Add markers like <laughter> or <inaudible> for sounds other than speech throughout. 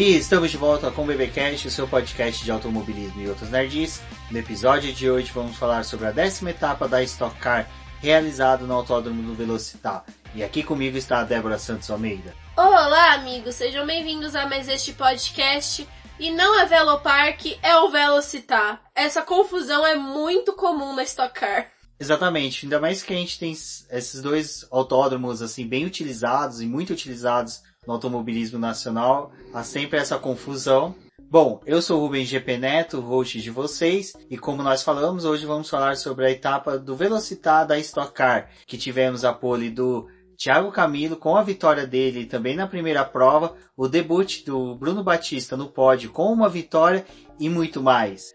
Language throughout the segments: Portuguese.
E estamos de volta com o BBcast, o seu podcast de automobilismo e outros nerds. No episódio de hoje vamos falar sobre a décima etapa da Stock Car realizada no Autódromo do Velocitar. E aqui comigo está a Débora Santos Almeida. Olá, amigos, sejam bem-vindos a mais este podcast. E não é Velopark, é o Velocitar. Essa confusão é muito comum na Stock Car. Exatamente, ainda mais que a gente tem esses dois autódromos assim bem utilizados e muito utilizados no automobilismo nacional, há sempre essa confusão. Bom, eu sou o Rubens GP Neto, host de vocês, e como nós falamos, hoje vamos falar sobre a etapa do Velocitar da Stock Car, que tivemos a pole do Thiago Camilo com a vitória dele também na primeira prova, o debut do Bruno Batista no pódio com uma vitória e muito mais.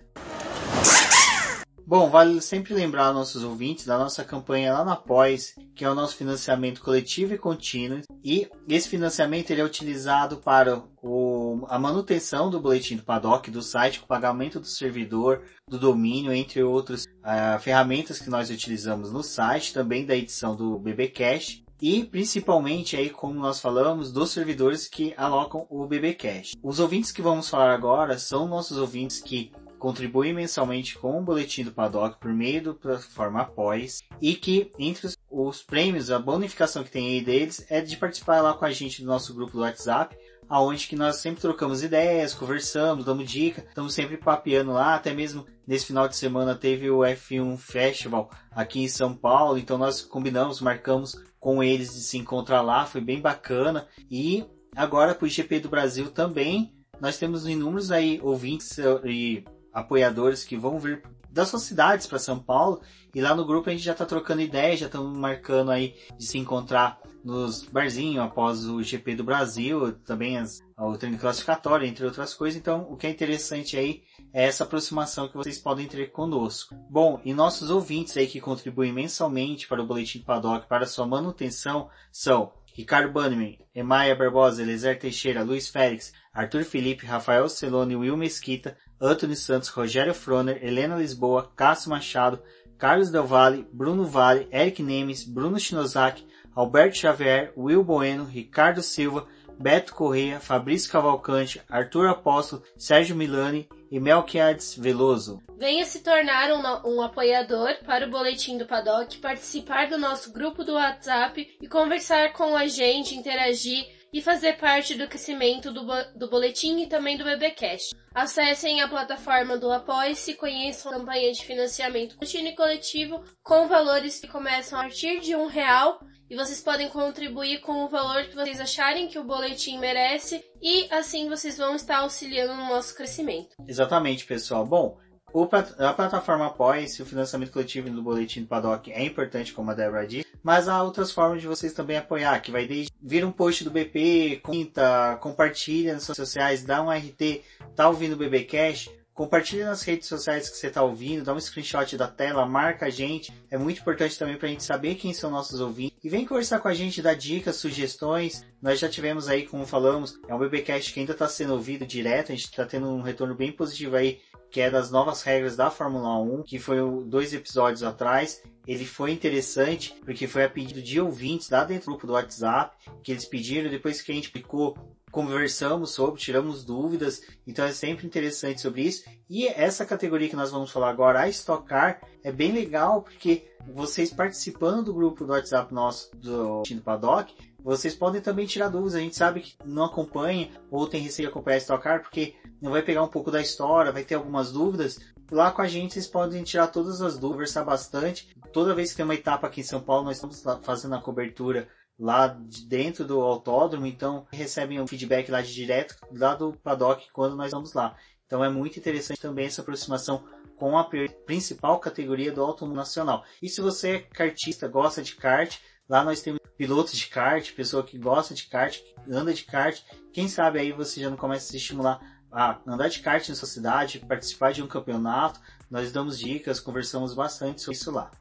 Bom, vale sempre lembrar nossos ouvintes da nossa campanha lá na Pós, que é o nosso financiamento coletivo e contínuo. E esse financiamento ele é utilizado para o, a manutenção do boletim do paddock, do site, o pagamento do servidor, do domínio, entre outras uh, ferramentas que nós utilizamos no site, também da edição do BBcast e principalmente aí, como nós falamos, dos servidores que alocam o BBcast. Os ouvintes que vamos falar agora são nossos ouvintes que contribuem mensalmente com o boletim do Paddock por meio da plataforma Após e que entre os, os, prêmios, a bonificação que tem aí deles é de participar lá com a gente do nosso grupo do WhatsApp, aonde que nós sempre trocamos ideias, conversamos, damos dica, estamos sempre papeando lá, até mesmo nesse final de semana teve o F1 Festival aqui em São Paulo, então nós combinamos, marcamos com eles de se encontrar lá, foi bem bacana. E agora para o GP do Brasil também nós temos inúmeros aí ouvintes e apoiadores que vão vir das suas cidades para São Paulo e lá no grupo a gente já está trocando ideias, já estamos marcando aí de se encontrar nos barzinhos após o GP do Brasil, também as, o treino classificatório, entre outras coisas. Então, o que é interessante aí é essa aproximação que vocês podem ter conosco. Bom, e nossos ouvintes aí que contribuem mensalmente para o Boletim Paddock, para sua manutenção, são Ricardo Bannerman, Emaia Barbosa, Elezer Teixeira, Luiz Félix, Arthur Felipe, Rafael Celone, Will Mesquita, Antônio Santos, Rogério Froner, Helena Lisboa, Cássio Machado, Carlos Del Valle, Bruno Vale, Eric Nemes, Bruno Shinozaki, Alberto Xavier, Will Bueno, Ricardo Silva, Beto Correia, Fabrício Cavalcante, Arthur Apóstolo, Sérgio Milani e Melquiades Veloso. Venha se tornar um, um, apoiador para o Boletim do Paddock, participar do nosso grupo do WhatsApp e conversar com a gente, interagir e fazer parte do crescimento do, do boletim e também do BBcast. Acessem a plataforma do Apoie-se e conheçam a campanha de financiamento contínuo e coletivo com valores que começam a partir de um real e vocês podem contribuir com o valor que vocês acharem que o boletim merece e assim vocês vão estar auxiliando no nosso crescimento. Exatamente, pessoal. Bom, a plataforma apoia-se, o financiamento coletivo do boletim do Paddock é importante, como a Débora disse, mas há outras formas de vocês também apoiar, que vai desde vir um post do BP, comenta, compartilha nas suas sociais, dá um RT, tá ouvindo o BB Cash, compartilha nas redes sociais que você está ouvindo, dá um screenshot da tela, marca a gente. É muito importante também para a gente saber quem são nossos ouvintes. E vem conversar com a gente, dar dicas, sugestões. Nós já tivemos aí, como falamos, é um BBcast que ainda está sendo ouvido direto. A gente está tendo um retorno bem positivo aí que é das novas regras da Fórmula 1, que foi dois episódios atrás. Ele foi interessante porque foi a pedido de ouvintes lá dentro do grupo do WhatsApp que eles pediram depois que a gente explicou conversamos sobre, tiramos dúvidas, então é sempre interessante sobre isso. E essa categoria que nós vamos falar agora, a Stock Car, é bem legal porque vocês participando do grupo do WhatsApp nosso do Tino Paddock, vocês podem também tirar dúvidas. A gente sabe que não acompanha ou tem receio de acompanhar Stock Car porque não vai pegar um pouco da história, vai ter algumas dúvidas. Lá com a gente vocês podem tirar todas as dúvidas, conversar bastante. Toda vez que tem uma etapa aqui em São Paulo, nós estamos fazendo a cobertura lá de dentro do autódromo, então recebem um feedback lá de direto lá do paddock quando nós vamos lá. Então é muito interessante também essa aproximação com a principal categoria do automóvel nacional. E se você é kartista, gosta de kart, lá nós temos pilotos de kart, pessoa que gosta de kart, anda de kart. Quem sabe aí você já não começa a se estimular a andar de kart na sua cidade, participar de um campeonato. Nós damos dicas, conversamos bastante sobre isso lá.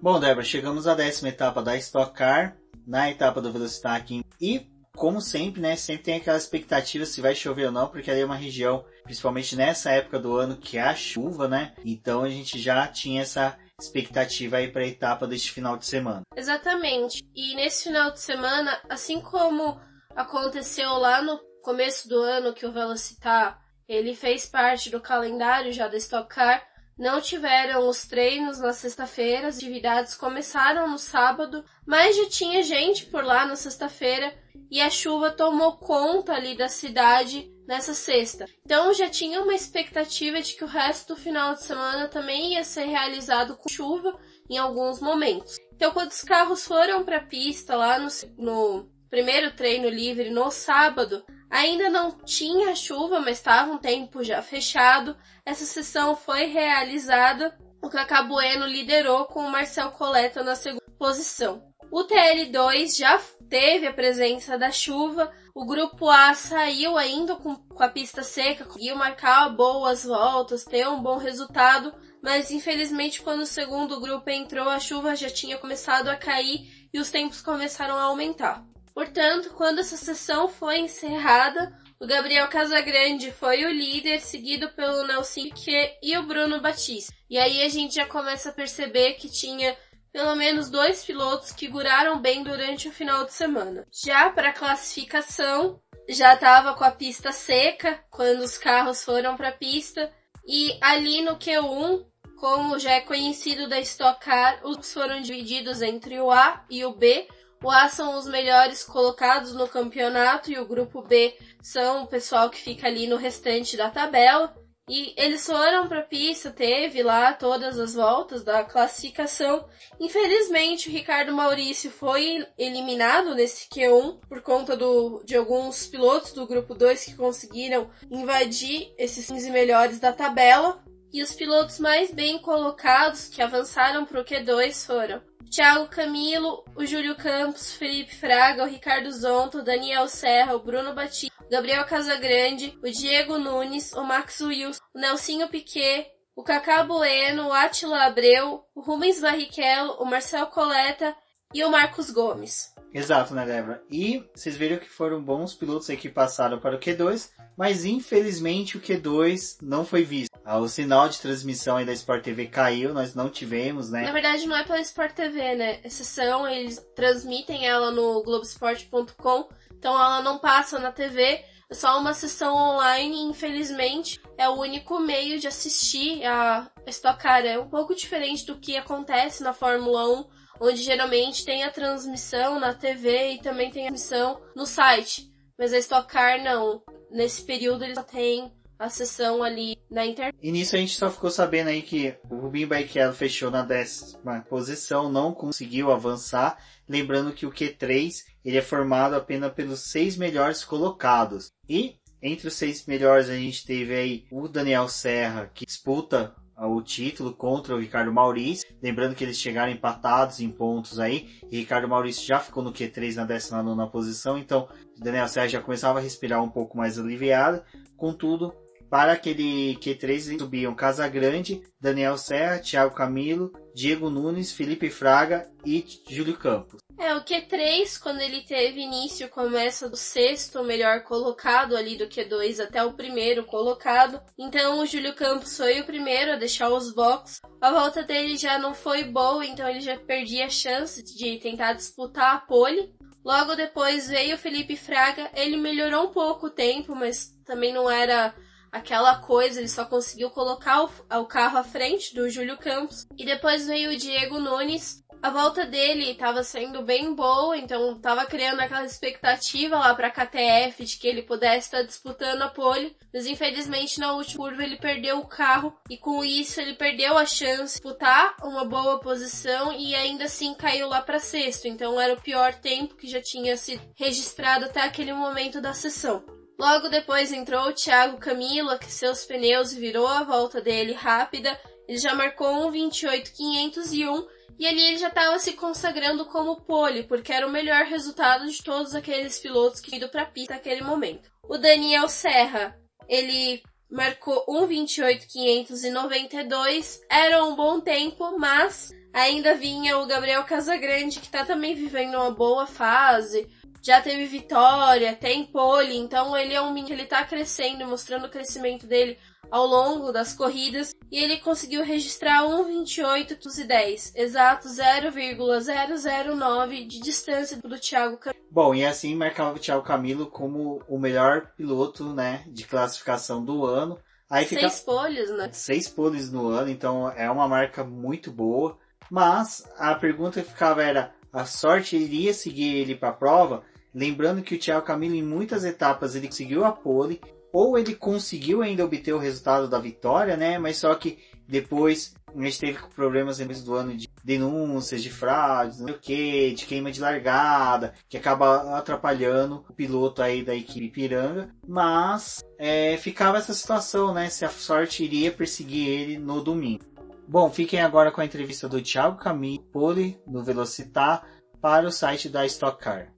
Bom, Débora, chegamos à décima etapa da Stock Car, na etapa do Velocitar E, como sempre, né, sempre tem aquela expectativa se vai chover ou não, porque ali é uma região, principalmente nessa época do ano, que há chuva, né? Então a gente já tinha essa expectativa aí para a etapa deste final de semana. Exatamente. E nesse final de semana, assim como aconteceu lá no começo do ano que o Velocitar ele fez parte do calendário já da Stock Car. Não tiveram os treinos na sexta-feira, as atividades começaram no sábado, mas já tinha gente por lá na sexta-feira e a chuva tomou conta ali da cidade nessa sexta. Então já tinha uma expectativa de que o resto do final de semana também ia ser realizado com chuva em alguns momentos. Então quando os carros foram para a pista lá no, no primeiro treino livre no sábado, ainda não tinha chuva, mas estava um tempo já fechado. Essa sessão foi realizada. O Cacá Bueno liderou com o Marcel Coleta na segunda posição. O TL2 já teve a presença da chuva. O grupo A saiu ainda com, com a pista seca, conseguiu marcar boas voltas, ter um bom resultado, mas infelizmente quando o segundo grupo entrou, a chuva já tinha começado a cair e os tempos começaram a aumentar. Portanto, quando essa sessão foi encerrada, o Gabriel Casagrande foi o líder, seguido pelo Nelson Piquet e o Bruno Batista. E aí a gente já começa a perceber que tinha pelo menos dois pilotos que figuraram bem durante o final de semana. Já para a classificação, já estava com a pista seca quando os carros foram para a pista e ali no Q1, como já é conhecido da Stock Car, os foram divididos entre o A e o B. O A são os melhores colocados no campeonato e o grupo B são o pessoal que fica ali no restante da tabela. E eles foram para a pista, teve lá todas as voltas da classificação. Infelizmente, o Ricardo Maurício foi eliminado nesse Q1 por conta do, de alguns pilotos do grupo 2 que conseguiram invadir esses 15 melhores da tabela. E os pilotos mais bem colocados que avançaram para o Q2 foram Thiago Camilo, o Júlio Campos, Felipe Fraga, o Ricardo Zonto, o Daniel Serra, o Bruno Batista, o Gabriel Casagrande, o Diego Nunes, o Max Wilson, o Nelsinho Piquet, o Cacá Bueno, o Atila Abreu, o Rubens Barrichello, o Marcel Coleta e o Marcos Gomes. Exato, né, Débora? E vocês viram que foram bons pilotos aí que passaram para o Q2, mas infelizmente o Q2 não foi visto. Ah, o sinal de transmissão aí da Sport TV caiu, nós não tivemos, né? Na verdade não é pela Sport TV, né? Essa sessão eles transmitem ela no Globesport.com, então ela não passa na TV, é só uma sessão online infelizmente é o único meio de assistir a Stock Car. É um pouco diferente do que acontece na Fórmula 1, onde geralmente tem a transmissão na TV e também tem a transmissão no site. Mas a Stock Car não. Nesse período eles só tem a sessão ali na internet. E nisso a gente só ficou sabendo aí que o Rubinho Barrichello fechou na décima posição, não conseguiu avançar. Lembrando que o Q3 ele é formado apenas pelos seis melhores colocados. E entre os seis melhores a gente teve aí o Daniel Serra, que disputa o título contra o Ricardo Maurício. Lembrando que eles chegaram empatados em pontos aí. E Ricardo Maurício já ficou no Q3 na 19 posição. Então, Daniel Serra já começava a respirar um pouco mais aliviado. Contudo, para aquele Q3 subiam Casagrande, Daniel Serra, Thiago Camilo, Diego Nunes, Felipe Fraga e Júlio Campos. É, o Q3, quando ele teve início, começa do sexto melhor colocado ali do Q2 até o primeiro colocado. Então o Júlio Campos foi o primeiro a deixar os box. A volta dele já não foi boa, então ele já perdia a chance de tentar disputar a pole. Logo depois veio o Felipe Fraga, ele melhorou um pouco o tempo, mas também não era aquela coisa, ele só conseguiu colocar o, o carro à frente do Júlio Campos. E depois veio o Diego Nunes. A volta dele estava sendo bem boa, então estava criando aquela expectativa lá para a KTF de que ele pudesse estar disputando a pole, mas infelizmente na última curva ele perdeu o carro e com isso ele perdeu a chance de disputar uma boa posição e ainda assim caiu lá para sexto, então era o pior tempo que já tinha sido registrado até aquele momento da sessão. Logo depois entrou Thiago Camilo, aqueceu os pneus e virou a volta dele rápida. Ele já marcou um 28.501 e ali ele já estava se consagrando como pole, porque era o melhor resultado de todos aqueles pilotos que ido para a pista naquele momento. O Daniel Serra, ele marcou 1:28.592, era um bom tempo, mas ainda vinha o Gabriel Casagrande que está também vivendo uma boa fase, já teve vitória, tem pole, então ele é um menino que ele tá crescendo, mostrando o crescimento dele ao longo das corridas e ele conseguiu registrar 1,28 exato 0,009 de distância do Thiago Camilo. Bom, e assim marcava o Thiago Camilo como o melhor piloto, né, de classificação do ano. Aí fica seis poles, né? Seis poles no ano, então é uma marca muito boa. Mas a pergunta que ficava era: a sorte iria seguir ele para a prova? Lembrando que o Thiago Camilo em muitas etapas ele conseguiu a pole, ou ele conseguiu ainda obter o resultado da vitória, né? Mas só que depois a gente teve problemas no início do ano de denúncias, de fraudes, não sei o que, de queima de largada, que acaba atrapalhando o piloto aí da equipe Piranga. Mas é, ficava essa situação, né? Se a sorte iria perseguir ele no domingo. Bom, fiquem agora com a entrevista do Thiago Camille Poli, no Velocitar, para o site da Stock Car.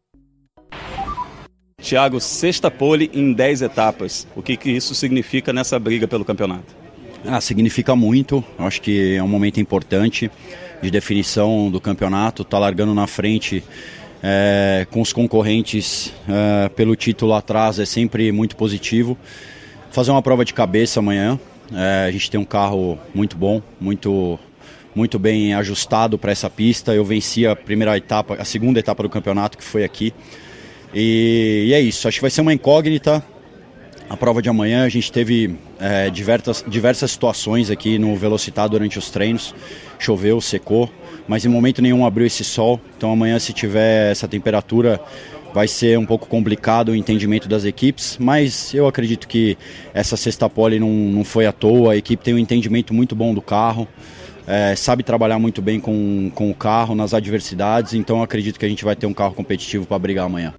Thiago, sexta pole em 10 etapas. O que, que isso significa nessa briga pelo campeonato? Ah, significa muito. Acho que é um momento importante de definição do campeonato. Está largando na frente é, com os concorrentes é, pelo título atrás é sempre muito positivo. Fazer uma prova de cabeça amanhã. É, a gente tem um carro muito bom, muito muito bem ajustado para essa pista. Eu venci a primeira etapa, a segunda etapa do campeonato que foi aqui. E, e é isso, acho que vai ser uma incógnita. A prova de amanhã a gente teve é, diversas, diversas situações aqui no Velocitar durante os treinos. Choveu, secou, mas em momento nenhum abriu esse sol. Então amanhã, se tiver essa temperatura, vai ser um pouco complicado o entendimento das equipes. Mas eu acredito que essa sexta pole não, não foi à toa. A equipe tem um entendimento muito bom do carro. É, sabe trabalhar muito bem com, com o carro nas adversidades, então acredito que a gente vai ter um carro competitivo para brigar amanhã.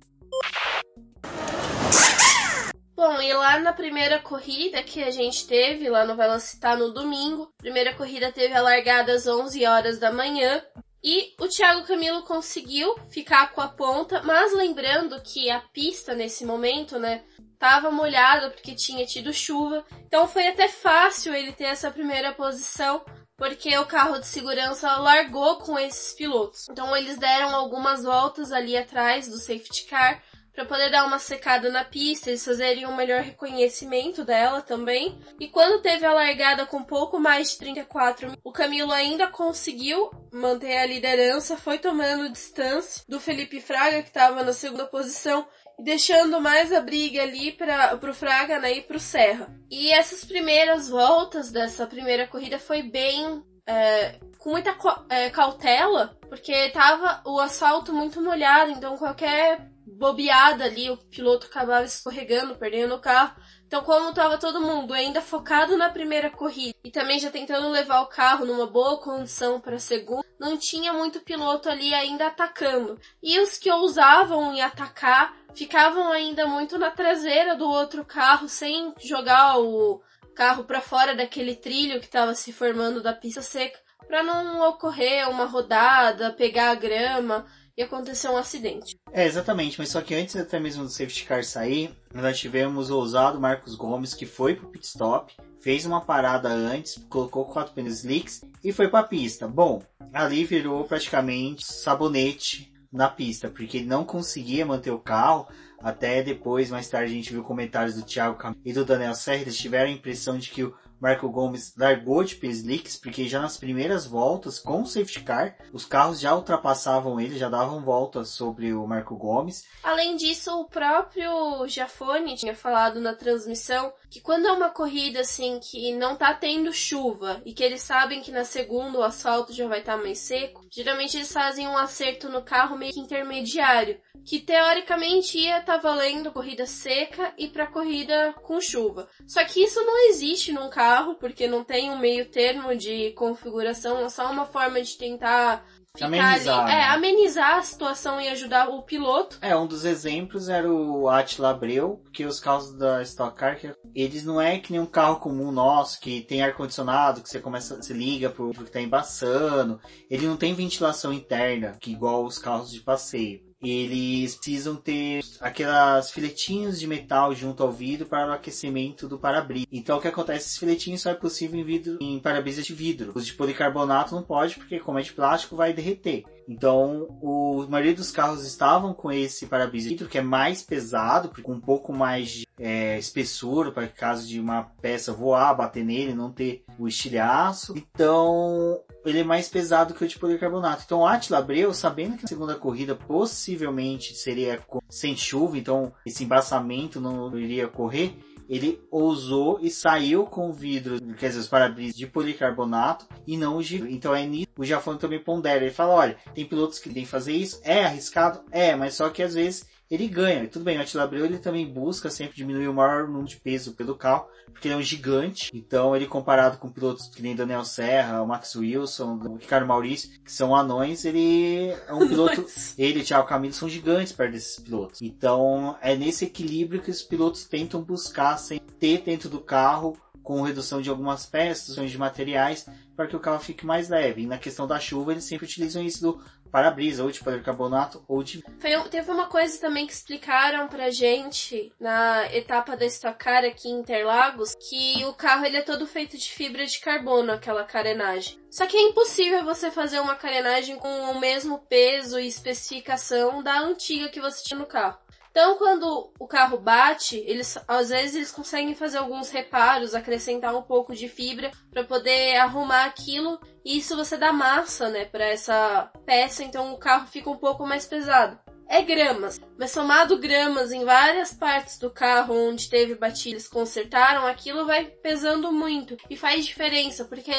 Na primeira corrida que a gente teve, lá no Velocitar no domingo, primeira corrida teve a largada às 11 horas da manhã. E o Thiago Camilo conseguiu ficar com a ponta, mas lembrando que a pista nesse momento, né, tava molhada porque tinha tido chuva. Então foi até fácil ele ter essa primeira posição, porque o carro de segurança largou com esses pilotos. Então eles deram algumas voltas ali atrás do safety car para poder dar uma secada na pista, eles fazerem um melhor reconhecimento dela também. E quando teve a largada com pouco mais de 34, o Camilo ainda conseguiu manter a liderança, foi tomando distância do Felipe Fraga, que estava na segunda posição, e deixando mais a briga ali para o Fraga né, e para o Serra. E essas primeiras voltas dessa primeira corrida foi bem é, com muita é, cautela, porque tava o asfalto muito molhado, então qualquer bobeada ali, o piloto acabava escorregando, perdendo o carro. Então, como estava todo mundo ainda focado na primeira corrida e também já tentando levar o carro numa boa condição para a segunda, não tinha muito piloto ali ainda atacando. E os que ousavam em atacar ficavam ainda muito na traseira do outro carro, sem jogar o carro para fora daquele trilho que estava se formando da pista seca, para não ocorrer uma rodada, pegar a grama e acontecer um acidente. É, exatamente, mas só que antes até mesmo do safety car sair, nós tivemos o ousado Marcos Gomes que foi pro pit stop, fez uma parada antes, colocou quatro pneus slicks e foi para a pista. Bom, ali virou praticamente sabonete na pista, porque ele não conseguia manter o carro. Até depois, mais tarde, a gente viu comentários do Thiago Cam e do Daniel Serra, eles tiveram a impressão de que o Marco Gomes largou de Peslicks, porque já nas primeiras voltas com o safety car, os carros já ultrapassavam ele, já davam voltas sobre o Marco Gomes. Além disso, o próprio Jafone tinha falado na transmissão que quando é uma corrida assim que não tá tendo chuva e que eles sabem que na segunda o asfalto já vai estar tá mais seco, geralmente eles fazem um acerto no carro meio que intermediário, que teoricamente ia estar tá valendo corrida seca e para corrida com chuva. Só que isso não existe num carro, porque não tem um meio termo de configuração, é só uma forma de tentar amenizar, ali, é, né? amenizar a situação e ajudar o piloto. É, um dos exemplos era o Attila Abreu, porque os carros da Stock Car, eles não é que nem um carro comum nosso, que tem ar-condicionado, que você começa, você liga pro que tá embaçando. Ele não tem ventilação interna, que igual os carros de passeio eles precisam ter aquelas filetinhos de metal junto ao vidro para o aquecimento do para-brisa. Então o que acontece? Esses filetinhos só é possível em, vidro, em para-brisa de vidro. Os de policarbonato não pode, porque como é de plástico vai derreter. Então, o maioria dos carros estavam com esse para-brisa vidro que é mais pesado, com um pouco mais de é, espessura, para caso de uma peça voar, bater nele, não ter o estilhaço. Então, ele é mais pesado que o de policarbonato. Então, o Atila Abreu, sabendo que a segunda corrida possivelmente seria sem chuva, então esse embaçamento não iria correr, ele ousou e saiu com o vidro, quer dizer, os para-brisas de policarbonato e não o de Então é nisso o Jafone também pondera. Ele fala, olha, tem pilotos que têm fazer isso, é arriscado, é, mas só que às vezes ele ganha. Tudo bem, o Attila Abreu ele também busca sempre diminuir o maior número de peso pelo carro, porque ele é um gigante. Então ele comparado com pilotos que nem Daniel Serra, o Max Wilson, o Ricardo Maurício, que são anões, ele é um piloto. <laughs> ele e o Thiago Camilo são gigantes perto desses pilotos. Então é nesse equilíbrio que os pilotos tentam buscar sem ter dentro do carro com redução de algumas peças, de materiais, para que o carro fique mais leve. E na questão da chuva, eles sempre utilizam isso do para-brisa, ou de policarbonato, ou de... Teve uma coisa também que explicaram pra gente na etapa da Stock Car aqui em Interlagos, que o carro ele é todo feito de fibra de carbono, aquela carenagem. Só que é impossível você fazer uma carenagem com o mesmo peso e especificação da antiga que você tinha no carro. Então, quando o carro bate, eles às vezes eles conseguem fazer alguns reparos, acrescentar um pouco de fibra para poder arrumar aquilo. E isso você dá massa, né, para essa peça, então o carro fica um pouco mais pesado é gramas, mas somado gramas em várias partes do carro onde teve batidas consertaram, aquilo vai pesando muito. E faz diferença, porque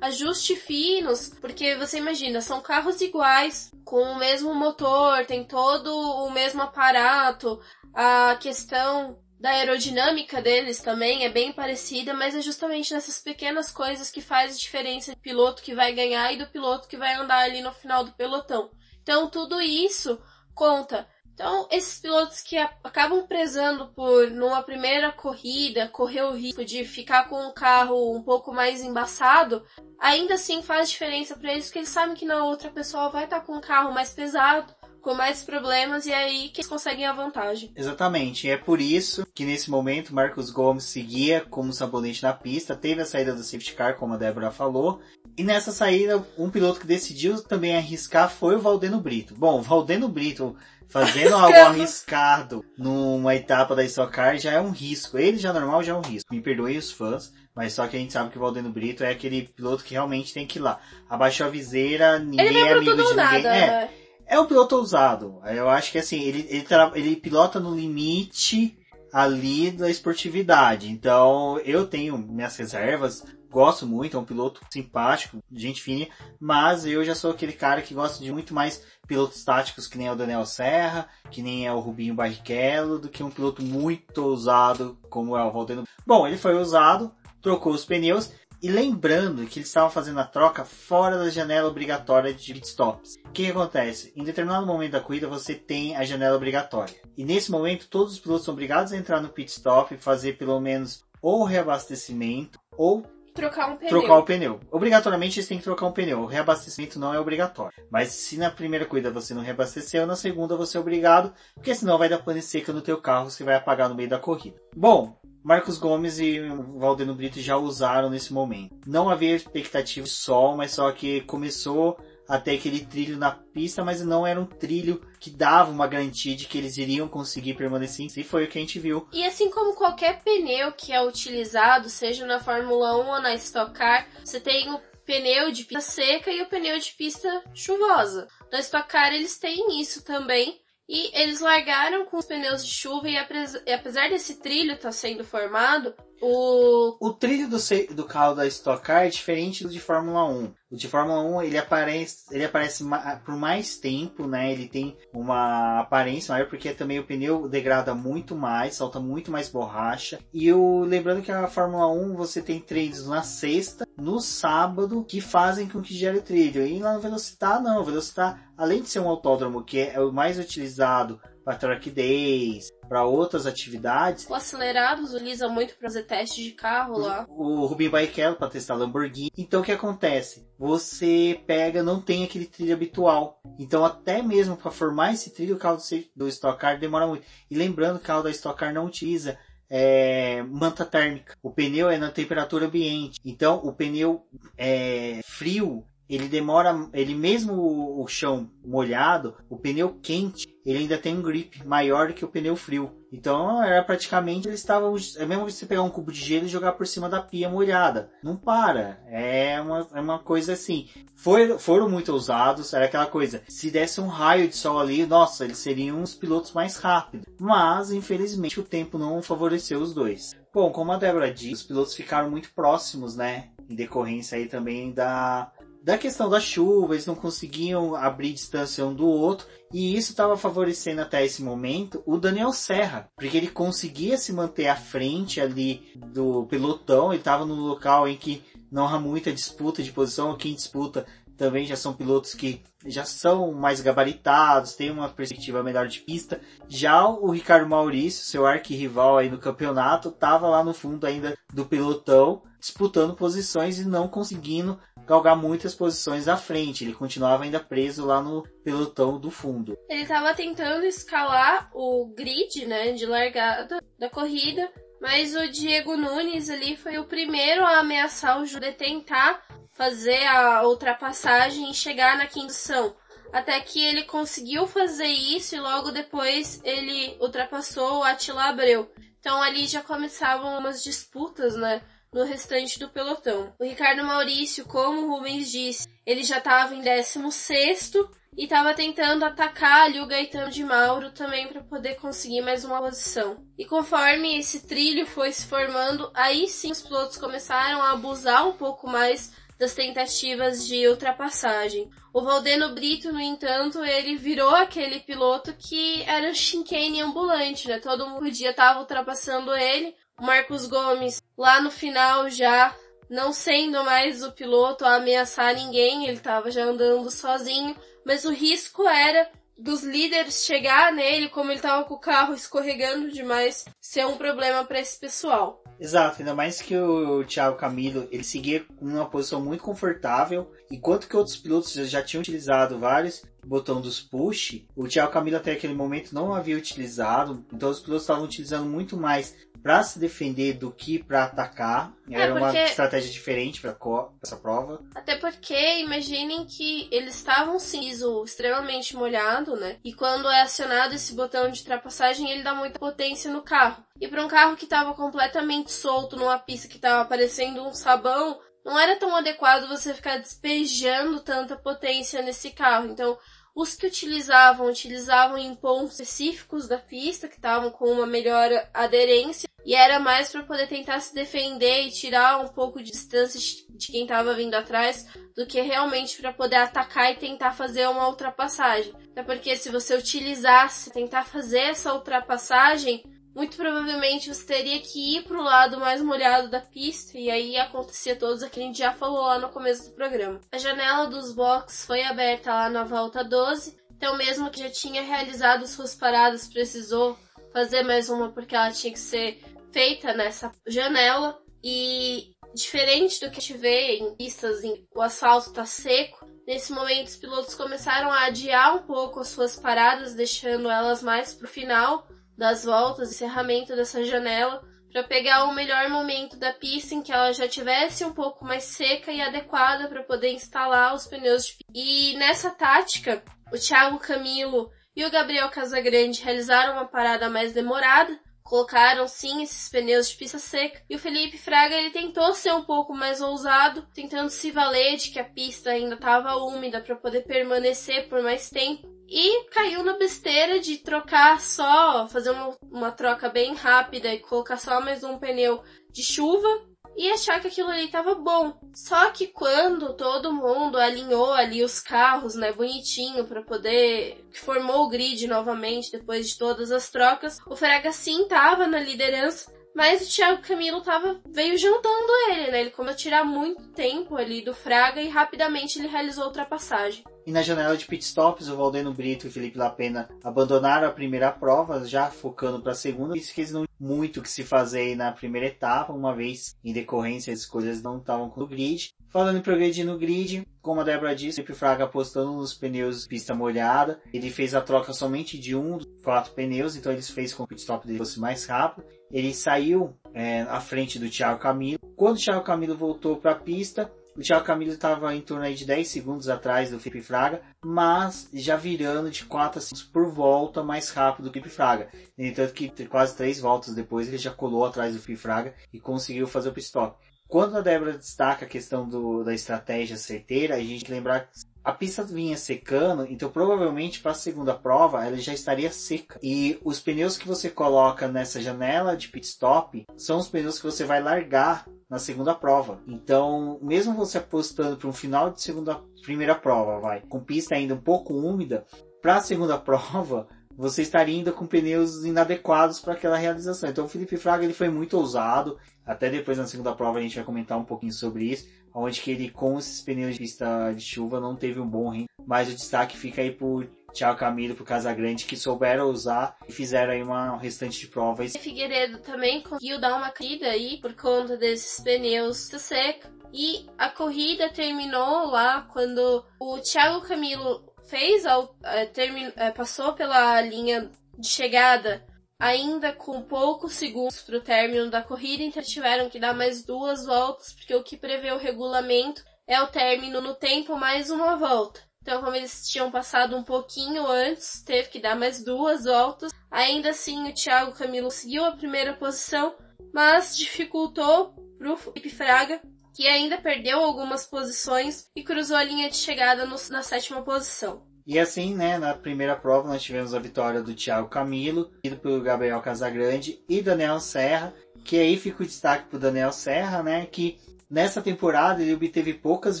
ajuste finos, porque você imagina, são carros iguais, com o mesmo motor, tem todo o mesmo aparato, a questão da aerodinâmica deles também é bem parecida, mas é justamente nessas pequenas coisas que faz a diferença do piloto que vai ganhar e do piloto que vai andar ali no final do pelotão. Então tudo isso conta. Então, esses pilotos que acabam prezando por, numa primeira corrida, correr o risco de ficar com um carro um pouco mais embaçado, ainda assim faz diferença para eles, porque eles sabem que na outra pessoa vai estar tá com um carro mais pesado, com mais problemas, e é aí que eles conseguem a vantagem. Exatamente, é por isso que nesse momento Marcos Gomes seguia como sabonete na pista, teve a saída do safety car, como a Débora falou, e nessa saída, um piloto que decidiu também arriscar foi o Valdeno Brito. Bom, o Valdeno Brito fazendo <laughs> algo arriscado numa etapa da Stock Car já é um risco. Ele já normal já é um risco. Me perdoem os fãs, mas só que a gente sabe que o Valdeno Brito é aquele piloto que realmente tem que ir lá. Abaixou a viseira, ninguém é amigo de ninguém. Nada, é, né? é um piloto ousado. Eu acho que assim, ele, ele, ele pilota no limite ali da esportividade. Então, eu tenho minhas reservas gosto muito, é um piloto simpático, gente fina, mas eu já sou aquele cara que gosta de muito mais pilotos táticos que nem é o Daniel Serra, que nem é o Rubinho Barrichello, do que um piloto muito ousado como é o Valdeno. Bom, ele foi ousado, trocou os pneus e lembrando que eles estavam fazendo a troca fora da janela obrigatória de pitstops. O que, que, acontece? Em determinado momento da corrida você tem a janela obrigatória. E nesse momento todos os pilotos são obrigados a entrar no pit stop e fazer pelo menos ou reabastecimento ou trocar um pneu. Trocar o pneu. Obrigatoriamente eles têm que trocar um pneu. O reabastecimento não é obrigatório. Mas se na primeira corrida você não reabasteceu, na segunda você é obrigado, porque senão vai dar pane seca no teu carro, você vai apagar no meio da corrida. Bom, Marcos Gomes e Valdeno Brito já usaram nesse momento. Não havia expectativa de sol, mas só que começou até aquele trilho na pista, mas não era um trilho que dava uma garantia de que eles iriam conseguir permanecer em foi o que a gente viu. E assim como qualquer pneu que é utilizado, seja na Fórmula 1 ou na Stock Car, você tem o pneu de pista seca e o pneu de pista chuvosa. Na Stock Car eles têm isso também, e eles largaram com os pneus de chuva e apesar desse trilho estar tá sendo formado, o... o trilho do, do carro da Stock Car é diferente do de Fórmula 1. O de Fórmula 1 ele aparece, ele aparece por mais tempo, né? Ele tem uma aparência maior porque também o pneu degrada muito mais, solta muito mais borracha. E eu lembrando que a Fórmula 1 você tem treinos na sexta, no sábado, que fazem com que gere o trilho. E lá no Velocitar não, o Velocitar, além de ser um autódromo que é o mais utilizado para track days, para outras atividades. O acelerados utiliza muito para fazer testes de carro lá. O, Rubinho Barrichello para testar Lamborghini. Então o que acontece? Você pega, não tem aquele trilho habitual. Então até mesmo para formar esse trilho, o carro do Stock Car demora muito. E lembrando que o carro da Stock Car não utiliza é, manta térmica. O pneu é na temperatura ambiente. Então o pneu é frio ele demora, ele mesmo o chão molhado, o pneu quente, ele ainda tem um grip maior que o pneu frio. Então era praticamente eles estavam. É mesmo você pegar um cubo de gelo e jogar por cima da pia molhada. Não para. É uma, é uma coisa assim. Foi, foram muito ousados. Era aquela coisa. Se desse um raio de sol ali, nossa, eles seriam os pilotos mais rápidos. Mas, infelizmente, o tempo não favoreceu os dois. Bom, como a Débora disse, os pilotos ficaram muito próximos, né? Em decorrência aí também da, da questão da chuva, eles não conseguiam abrir distância um do outro, e isso estava favorecendo até esse momento o Daniel Serra, porque ele conseguia se manter à frente ali do pelotão, ele estava no local em que não há muita disputa de posição, quem disputa também já são pilotos que já são mais gabaritados, têm uma perspectiva melhor de pista. Já o Ricardo Maurício, seu arquirrival aí no campeonato, estava lá no fundo ainda do pelotão, disputando posições e não conseguindo galgar muitas posições à frente. Ele continuava ainda preso lá no pelotão do fundo. Ele estava tentando escalar o grid, né, de largada da corrida, mas o Diego Nunes ali foi o primeiro a ameaçar o Júlio tentar fazer a ultrapassagem e chegar na quinção. Até que ele conseguiu fazer isso e logo depois ele ultrapassou o Attila Abreu. Então ali já começavam umas disputas, né? No restante do pelotão. O Ricardo Maurício, como o Rubens disse, ele já estava em 16 e estava tentando atacar ali o Gaetano de Mauro também para poder conseguir mais uma posição. E conforme esse trilho foi se formando, aí sim os pilotos começaram a abusar um pouco mais das tentativas de ultrapassagem. O Valdeno Brito, no entanto, ele virou aquele piloto que era um chicane ambulante, né? Todo mundo dia estava ultrapassando ele, Marcos Gomes lá no final já não sendo mais o piloto a ameaçar ninguém, ele estava já andando sozinho, mas o risco era dos líderes chegar nele, como ele estava com o carro escorregando demais, ser um problema para esse pessoal. Exato, ainda mais que o Thiago Camilo ele seguia uma posição muito confortável, enquanto que outros pilotos já tinham utilizado vários botão dos push, o Thiago Camilo até aquele momento não havia utilizado, então os pilotos estavam utilizando muito mais para se defender do que para atacar. É, Era porque... uma estratégia diferente para essa prova. Até porque imaginem que eles estavam sim extremamente molhado, né? E quando é acionado esse botão de ultrapassagem, ele dá muita potência no carro. E para um carro que estava completamente solto numa pista que estava parecendo um sabão, não era tão adequado você ficar despejando tanta potência nesse carro. Então, os que utilizavam, utilizavam em pontos específicos da pista, que estavam com uma melhor aderência, e era mais para poder tentar se defender e tirar um pouco de distância de quem estava vindo atrás, do que realmente para poder atacar e tentar fazer uma ultrapassagem. Até porque se você utilizasse, tentar fazer essa ultrapassagem, muito provavelmente você teria que ir para o lado mais molhado da pista e aí acontecia todos aquilo que a gente já falou lá no começo do programa. A janela dos boxes foi aberta lá na volta 12, então mesmo que já tinha realizado suas paradas, precisou fazer mais uma porque ela tinha que ser feita nessa janela e diferente do que a gente vê em pistas, em, o asfalto está seco. Nesse momento, os pilotos começaram a adiar um pouco as suas paradas, deixando elas mais para o final das voltas, encerramento dessa janela, para pegar o melhor momento da pista em que ela já tivesse um pouco mais seca e adequada para poder instalar os pneus de E nessa tática, o Thiago Camilo e o Gabriel Casagrande realizaram uma parada mais demorada, colocaram sim esses pneus de pista seca. E o Felipe Fraga ele tentou ser um pouco mais ousado, tentando se valer de que a pista ainda estava úmida para poder permanecer por mais tempo. E caiu na besteira de trocar só, fazer uma, uma troca bem rápida e colocar só mais um pneu de chuva e achar que aquilo ali tava bom. Só que quando todo mundo alinhou ali os carros, né, bonitinho para poder que formou o grid novamente depois de todas as trocas, o Fraga sim tava na liderança, mas o Thiago Camilo tava, veio jantando ele, né? Ele começou a tirar muito tempo ali do Fraga e rapidamente ele realizou a ultrapassagem. E na janela de pitstops, o Valdeno Brito e Felipe Lapena abandonaram a primeira prova, já focando para a segunda. Isso que eles não muito que se fazer na primeira etapa, uma vez em decorrência as escolhas não estavam com o grid. Falando em progredir no grid, como a Débora disse, o Fraga apostando nos pneus pista molhada. Ele fez a troca somente de um dos quatro pneus, então ele fez com que o pit stop dele fosse mais rápido. Ele saiu é, à frente do Thiago Camilo. Quando o Thiago Camilo voltou para a pista, o Thiago Camilo estava em torno aí de 10 segundos atrás do Felipe Fraga, mas já virando de 4 a 5 por volta mais rápido do que o Felipe Fraga. No entanto que quase 3 voltas depois ele já colou atrás do Felipe Fraga e conseguiu fazer o pit stop. Quando a Débora destaca a questão do, da estratégia certeira, a gente tem que lembrar que a pista vinha secando, então provavelmente para a segunda prova ela já estaria seca. E os pneus que você coloca nessa janela de pit stop são os pneus que você vai largar na segunda prova. Então, mesmo você apostando para um final de segunda primeira prova, vai, com pista ainda um pouco úmida, para a segunda <laughs> prova você estaria ainda com pneus inadequados para aquela realização. Então o Felipe Fraga ele foi muito ousado. Até depois na segunda prova a gente vai comentar um pouquinho sobre isso, onde que ele com esses pneus de pista de chuva não teve um bom rim, mas o destaque fica aí por Thiago Camilo pro Casagrande que souberam usar e fizeram aí uma restante de provas. Figueiredo também conseguiu dar uma corrida aí por conta desses pneus seca e a corrida terminou lá quando o Thiago Camilo fez ao, é, termin, é, passou pela linha de chegada ainda com poucos segundos para o término da corrida, então tiveram que dar mais duas voltas, porque o que prevê o regulamento é o término no tempo mais uma volta. Então, como eles tinham passado um pouquinho antes, teve que dar mais duas voltas. Ainda assim, o Thiago Camilo seguiu a primeira posição, mas dificultou para o Felipe Fraga, que ainda perdeu algumas posições e cruzou a linha de chegada no, na sétima posição. E assim, né, na primeira prova nós tivemos a vitória do Thiago Camilo, ido pelo Gabriel Casagrande e Daniel Serra, que aí fica o destaque para o Daniel Serra, né, que nessa temporada ele obteve poucas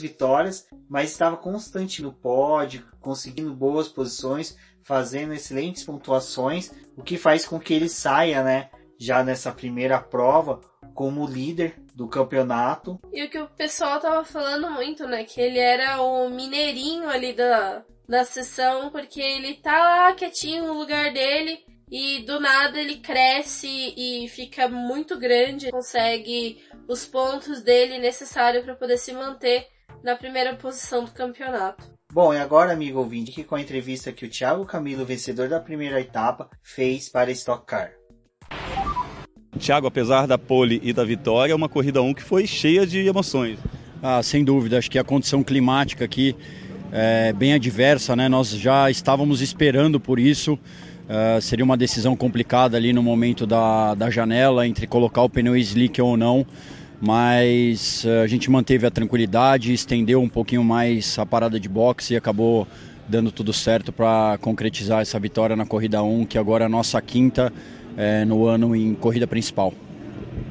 vitórias, mas estava constante no pódio, conseguindo boas posições, fazendo excelentes pontuações, o que faz com que ele saia, né, já nessa primeira prova como líder do campeonato. E o que o pessoal tava falando muito, né, que ele era o mineirinho ali da da sessão, porque ele tá lá quietinho no lugar dele e do nada ele cresce e fica muito grande, consegue os pontos dele necessários para poder se manter na primeira posição do campeonato. Bom, e agora, amigo ouvinte, que com a entrevista que o Thiago Camilo, vencedor da primeira etapa, fez para Stock Car. Thiago, apesar da pole e da vitória, é uma corrida 1 que foi cheia de emoções. Ah, sem dúvida, acho que a condição climática aqui é, bem adversa, né? Nós já estávamos esperando por isso. Uh, seria uma decisão complicada ali no momento da, da janela entre colocar o pneu slick ou não, mas uh, a gente manteve a tranquilidade, estendeu um pouquinho mais a parada de boxe e acabou dando tudo certo para concretizar essa vitória na corrida 1, que agora é a nossa quinta é, no ano em corrida principal.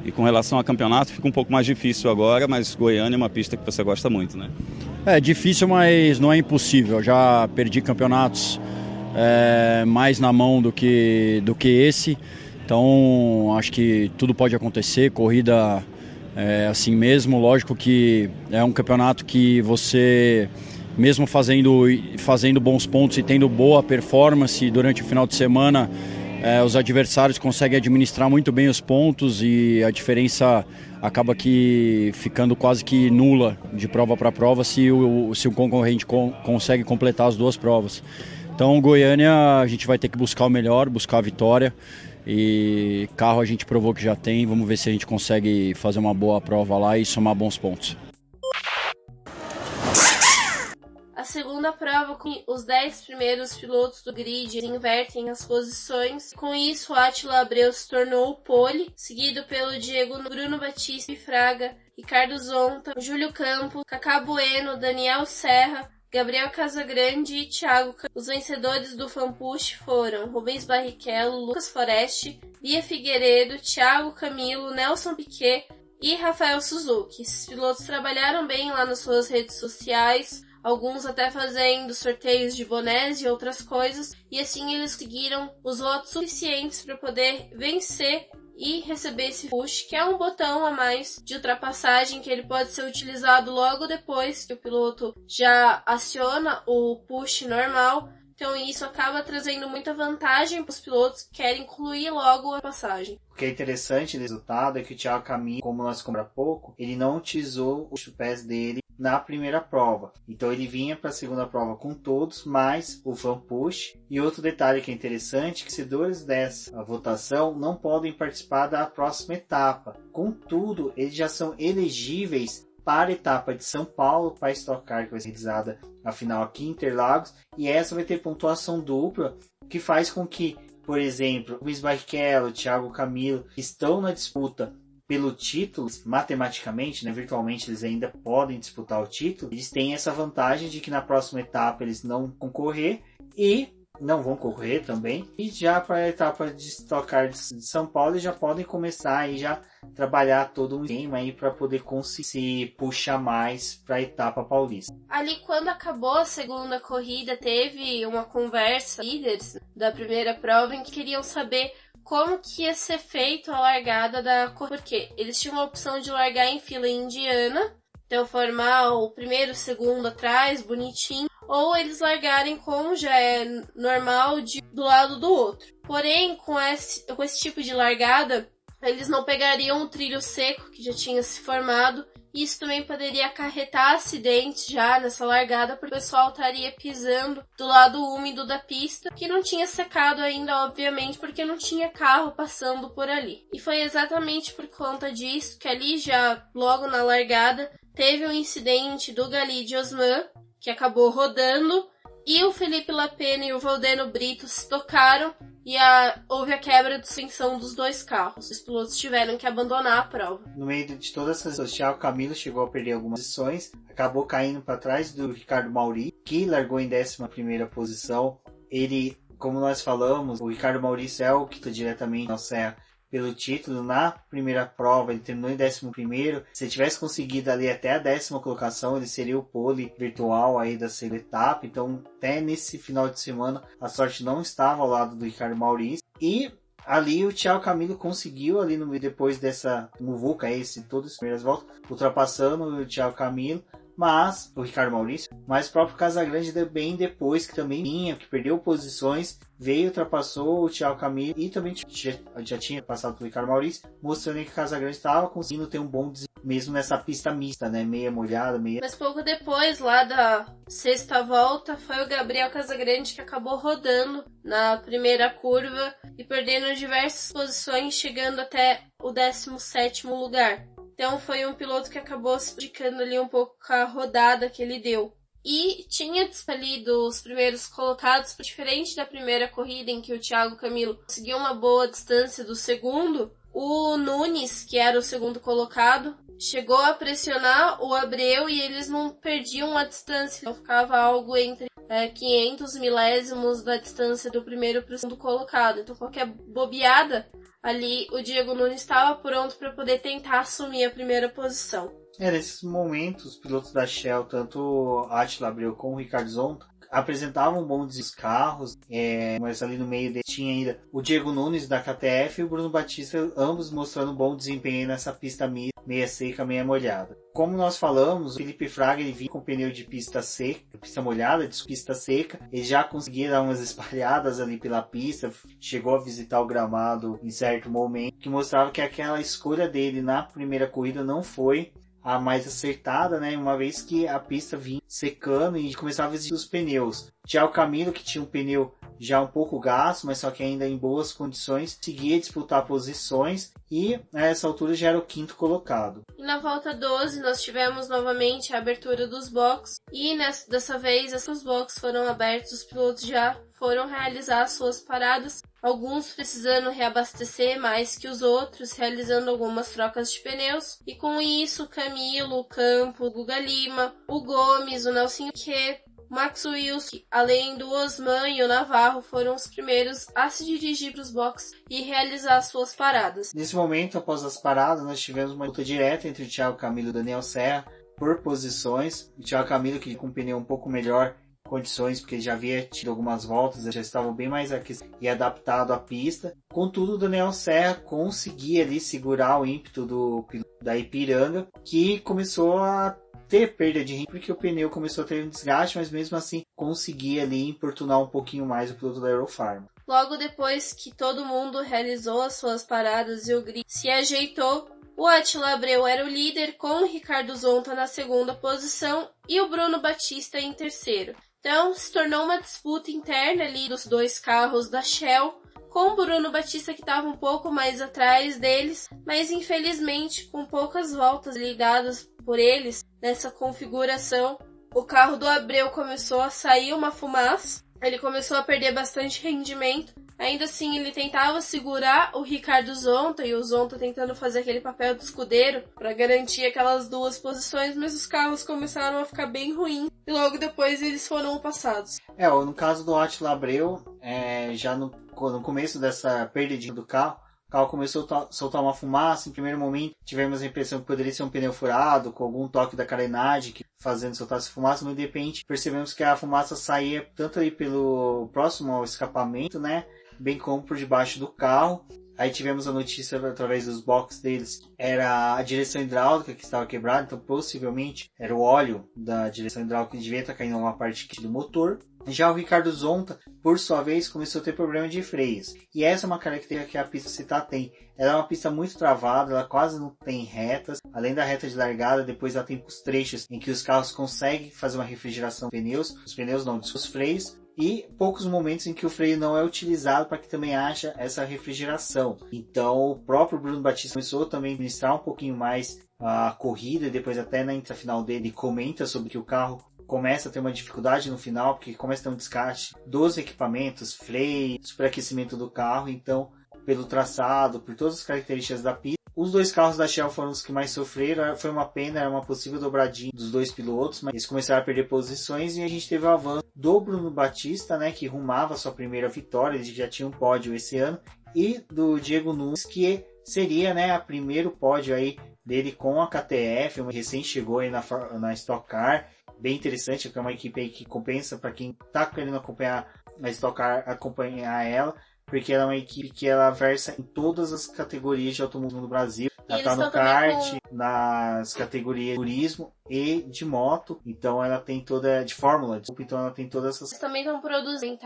E com relação ao campeonato, fica um pouco mais difícil agora, mas Goiânia é uma pista que você gosta muito, né? É difícil, mas não é impossível. Eu já perdi campeonatos é, mais na mão do que, do que esse. Então acho que tudo pode acontecer. Corrida é assim mesmo. Lógico que é um campeonato que você, mesmo fazendo, fazendo bons pontos e tendo boa performance durante o final de semana, é, os adversários conseguem administrar muito bem os pontos e a diferença acaba que ficando quase que nula de prova para prova se o, se o concorrente con consegue completar as duas provas. Então, Goiânia, a gente vai ter que buscar o melhor, buscar a vitória. E carro a gente provou que já tem. Vamos ver se a gente consegue fazer uma boa prova lá e somar bons pontos. segunda prova, os 10 primeiros pilotos do grid invertem as posições. Com isso, Attila Abreu se tornou o pole, seguido pelo Diego Bruno Batista e Fraga, Ricardo Zonta, Júlio Campos, Cacá Bueno, Daniel Serra, Gabriel Casagrande e Thiago Os vencedores do Fanpush foram Rubens Barrichello, Lucas Foreste, Bia Figueiredo, Thiago Camilo, Nelson Piquet e Rafael Suzuki. Esses pilotos trabalharam bem lá nas suas redes sociais, alguns até fazendo sorteios de bonés e outras coisas, e assim eles conseguiram os votos suficientes para poder vencer e receber esse push, que é um botão a mais de ultrapassagem que ele pode ser utilizado logo depois que o piloto já aciona o push normal. Então isso acaba trazendo muita vantagem para os pilotos que querem incluir logo a passagem. O que é interessante nesse resultado é que o Thiago Caminho, como nós compra pouco, ele não utilizou os pés dele na primeira prova. Então ele vinha para a segunda prova com todos, mais o fan push. E outro detalhe que é interessante, que vencedores dessa votação não podem participar da próxima etapa. Contudo, eles já são elegíveis para a etapa de São Paulo para Stock Car, que vai ser realizada a final aqui em Interlagos, e essa vai ter pontuação dupla, que faz com que, por exemplo, o Luiz Barrichello, o Thiago Camilo, que estão na disputa pelo título, matematicamente, né, virtualmente eles ainda podem disputar o título, eles têm essa vantagem de que na próxima etapa eles não concorrer. E não vão correr também. E já para a etapa de estocar de São Paulo, já podem começar e já trabalhar todo um esquema aí para poder conseguir se puxar mais para a etapa paulista. Ali quando acabou a segunda corrida, teve uma conversa líderes da primeira prova em que queriam saber como que ia ser feito a largada da porque eles tinham a opção de largar em fila indiana, então formar o primeiro, o segundo atrás, bonitinho, ou eles largarem como já é normal de, do lado do outro. Porém, com esse, com esse tipo de largada, eles não pegariam o trilho seco que já tinha se formado. E isso também poderia acarretar acidentes já nessa largada, porque o pessoal estaria pisando do lado úmido da pista, que não tinha secado ainda, obviamente, porque não tinha carro passando por ali. E foi exatamente por conta disso que ali já logo na largada teve um incidente do Gali de Osman, que acabou rodando, e o Felipe Lapena e o Valdeno Brito se tocaram e a, houve a quebra de suspensão dos dois carros. Os pilotos tiveram que abandonar a prova. No meio de todas essas, o Thiago Camilo chegou a perder algumas posições, acabou caindo para trás do Ricardo Mauri, que largou em 11 posição. Ele, como nós falamos, o Ricardo Maurício é o que está diretamente na Serra pelo título na primeira prova, ele terminou em 11 primeiro. Se tivesse conseguido ali até a décima colocação, ele seria o pole virtual aí da etapa. Então, até nesse final de semana, a sorte não estava ao lado do Ricardo Maurício. E ali o Thiago Camilo conseguiu ali no depois dessa muvuca esse todas as primeiras voltas, ultrapassando o Thiago Camilo, mas o Ricardo Maurício, mas o próprio Casagrande bem depois que também vinha, que perdeu posições, veio, ultrapassou o Thiago Camilo e também já, tinha passado pelo Ricardo Maurício, mostrando que o Casagrande estava conseguindo ter um bom desempenho mesmo nessa pista mista, né? Meia molhada, meia. Mas pouco depois, lá da sexta volta, foi o Gabriel Casagrande que acabou rodando na primeira curva e perdendo diversas posições, chegando até o 17 lugar. Então foi um piloto que acabou se ali um pouco com a rodada que ele deu. E tinha ali dos primeiros colocados, diferente da primeira corrida em que o Thiago Camilo conseguiu uma boa distância do segundo, o Nunes, que era o segundo colocado, chegou a pressionar o Abreu e eles não perdiam a distância, então ficava algo entre é, 500 milésimos da distância do primeiro para o segundo colocado. Então qualquer bobeada ali o Diego Nunes estava pronto para poder tentar assumir a primeira posição. É, nesses momentos, os pilotos da Shell, tanto Attila Abreu como o Ricardo Zonta, apresentavam bons carros, é, mas ali no meio dele tinha ainda o Diego Nunes da KTF e o Bruno Batista, ambos mostrando bom desempenho nessa pista meia seca, meia molhada. Como nós falamos, o Felipe Fraga ele vinha com pneu de pista seca, pista molhada, de pista seca, ele já conseguia dar umas <laughs> espalhadas ali pela pista, chegou a visitar o gramado em certo momento, que mostrava que aquela escolha dele na primeira corrida não foi a mais acertada, né? Uma vez que a pista vinha secando e começava a existir os pneus. Já o Camilo, que tinha um pneu já um pouco gasto, mas só que ainda em boas condições, seguia disputar posições e a essa altura já era o quinto colocado. E na volta 12 nós tivemos novamente a abertura dos boxes e nessa, dessa vez esses boxes foram abertos, os pilotos já foram realizar suas paradas, alguns precisando reabastecer mais que os outros, realizando algumas trocas de pneus, e com isso Camilo, o Campo, o Guga Lima, o Gomes, o Nelson que Max Wilson, além do Osman e o Navarro, foram os primeiros a se dirigir para os boxes e realizar suas paradas. Nesse momento, após as paradas, nós tivemos uma luta direta entre o Thiago Camilo e o Daniel Serra por posições. O Thiago Camilo, que com um pneu um pouco melhor, condições, porque já havia tido algumas voltas, já estavam bem mais aqui e adaptado à pista. Contudo, o Daniel Serra conseguia ali segurar o ímpeto do da Ipiranga, que começou a ter perda de rim porque o pneu começou a ter um desgaste, mas mesmo assim conseguia ali importunar um pouquinho mais o piloto da Aerofarm. Logo depois que todo mundo realizou as suas paradas e o grid se ajeitou, o Attila Abreu era o líder com o Ricardo Zonta na segunda posição e o Bruno Batista em terceiro. Então se tornou uma disputa interna ali dos dois carros da Shell com o Bruno Batista que estava um pouco mais atrás deles, mas infelizmente com poucas voltas ligadas por eles nessa configuração, o carro do Abreu começou a sair uma fumaça, ele começou a perder bastante rendimento. Ainda assim, ele tentava segurar o Ricardo Zonta e o Zonta tentando fazer aquele papel de escudeiro para garantir aquelas duas posições, mas os carros começaram a ficar bem ruins e logo depois eles foram passados. É, no caso do Attila Abreu, é, já no, no começo dessa perda do carro, o carro começou a soltar uma fumaça. Em primeiro momento, tivemos a impressão que poderia ser um pneu furado, com algum toque da carenagem que fazendo soltar essa fumaça, mas de repente percebemos que a fumaça saía tanto aí pelo próximo ao escapamento, né? Bem como por debaixo do carro. Aí tivemos a notícia através dos boxes deles, era a direção hidráulica que estava quebrada, então possivelmente era o óleo da direção hidráulica que devia estar caindo uma parte do motor. Já o Ricardo Zonta, por sua vez, começou a ter problema de freios. E essa é uma característica que a pista Citar tem. Ela é uma pista muito travada, ela quase não tem retas. Além da reta de largada, depois ela tem os trechos em que os carros conseguem fazer uma refrigeração dos pneus. Os pneus não, os freios e poucos momentos em que o freio não é utilizado para que também haja essa refrigeração. Então o próprio Bruno Batista começou também a ministrar um pouquinho mais a corrida e depois até na final dele comenta sobre que o carro começa a ter uma dificuldade no final, porque começa a ter um descarte dos equipamentos, freio, superaquecimento do carro, então, pelo traçado, por todas as características da pista. Os dois carros da Shell foram os que mais sofreram, foi uma pena, era uma possível dobradinha dos dois pilotos, mas eles começaram a perder posições e a gente teve o avanço do Bruno Batista, né, que rumava sua primeira vitória, ele já tinha um pódio esse ano, e do Diego Nunes, que seria, né, a primeiro pódio aí dele com a KTF, uma recém chegou aí na, na Stock Car, bem interessante, que é uma equipe aí que compensa para quem está querendo acompanhar a Stock Car, acompanhar ela, porque ela é uma equipe que ela versa em todas as categorias de automobilismo no Brasil. Ela está no kart, com... nas categorias de turismo e de moto. Então ela tem toda. de fórmula, desculpa, então ela tem todas essas. Eles também estão produzindo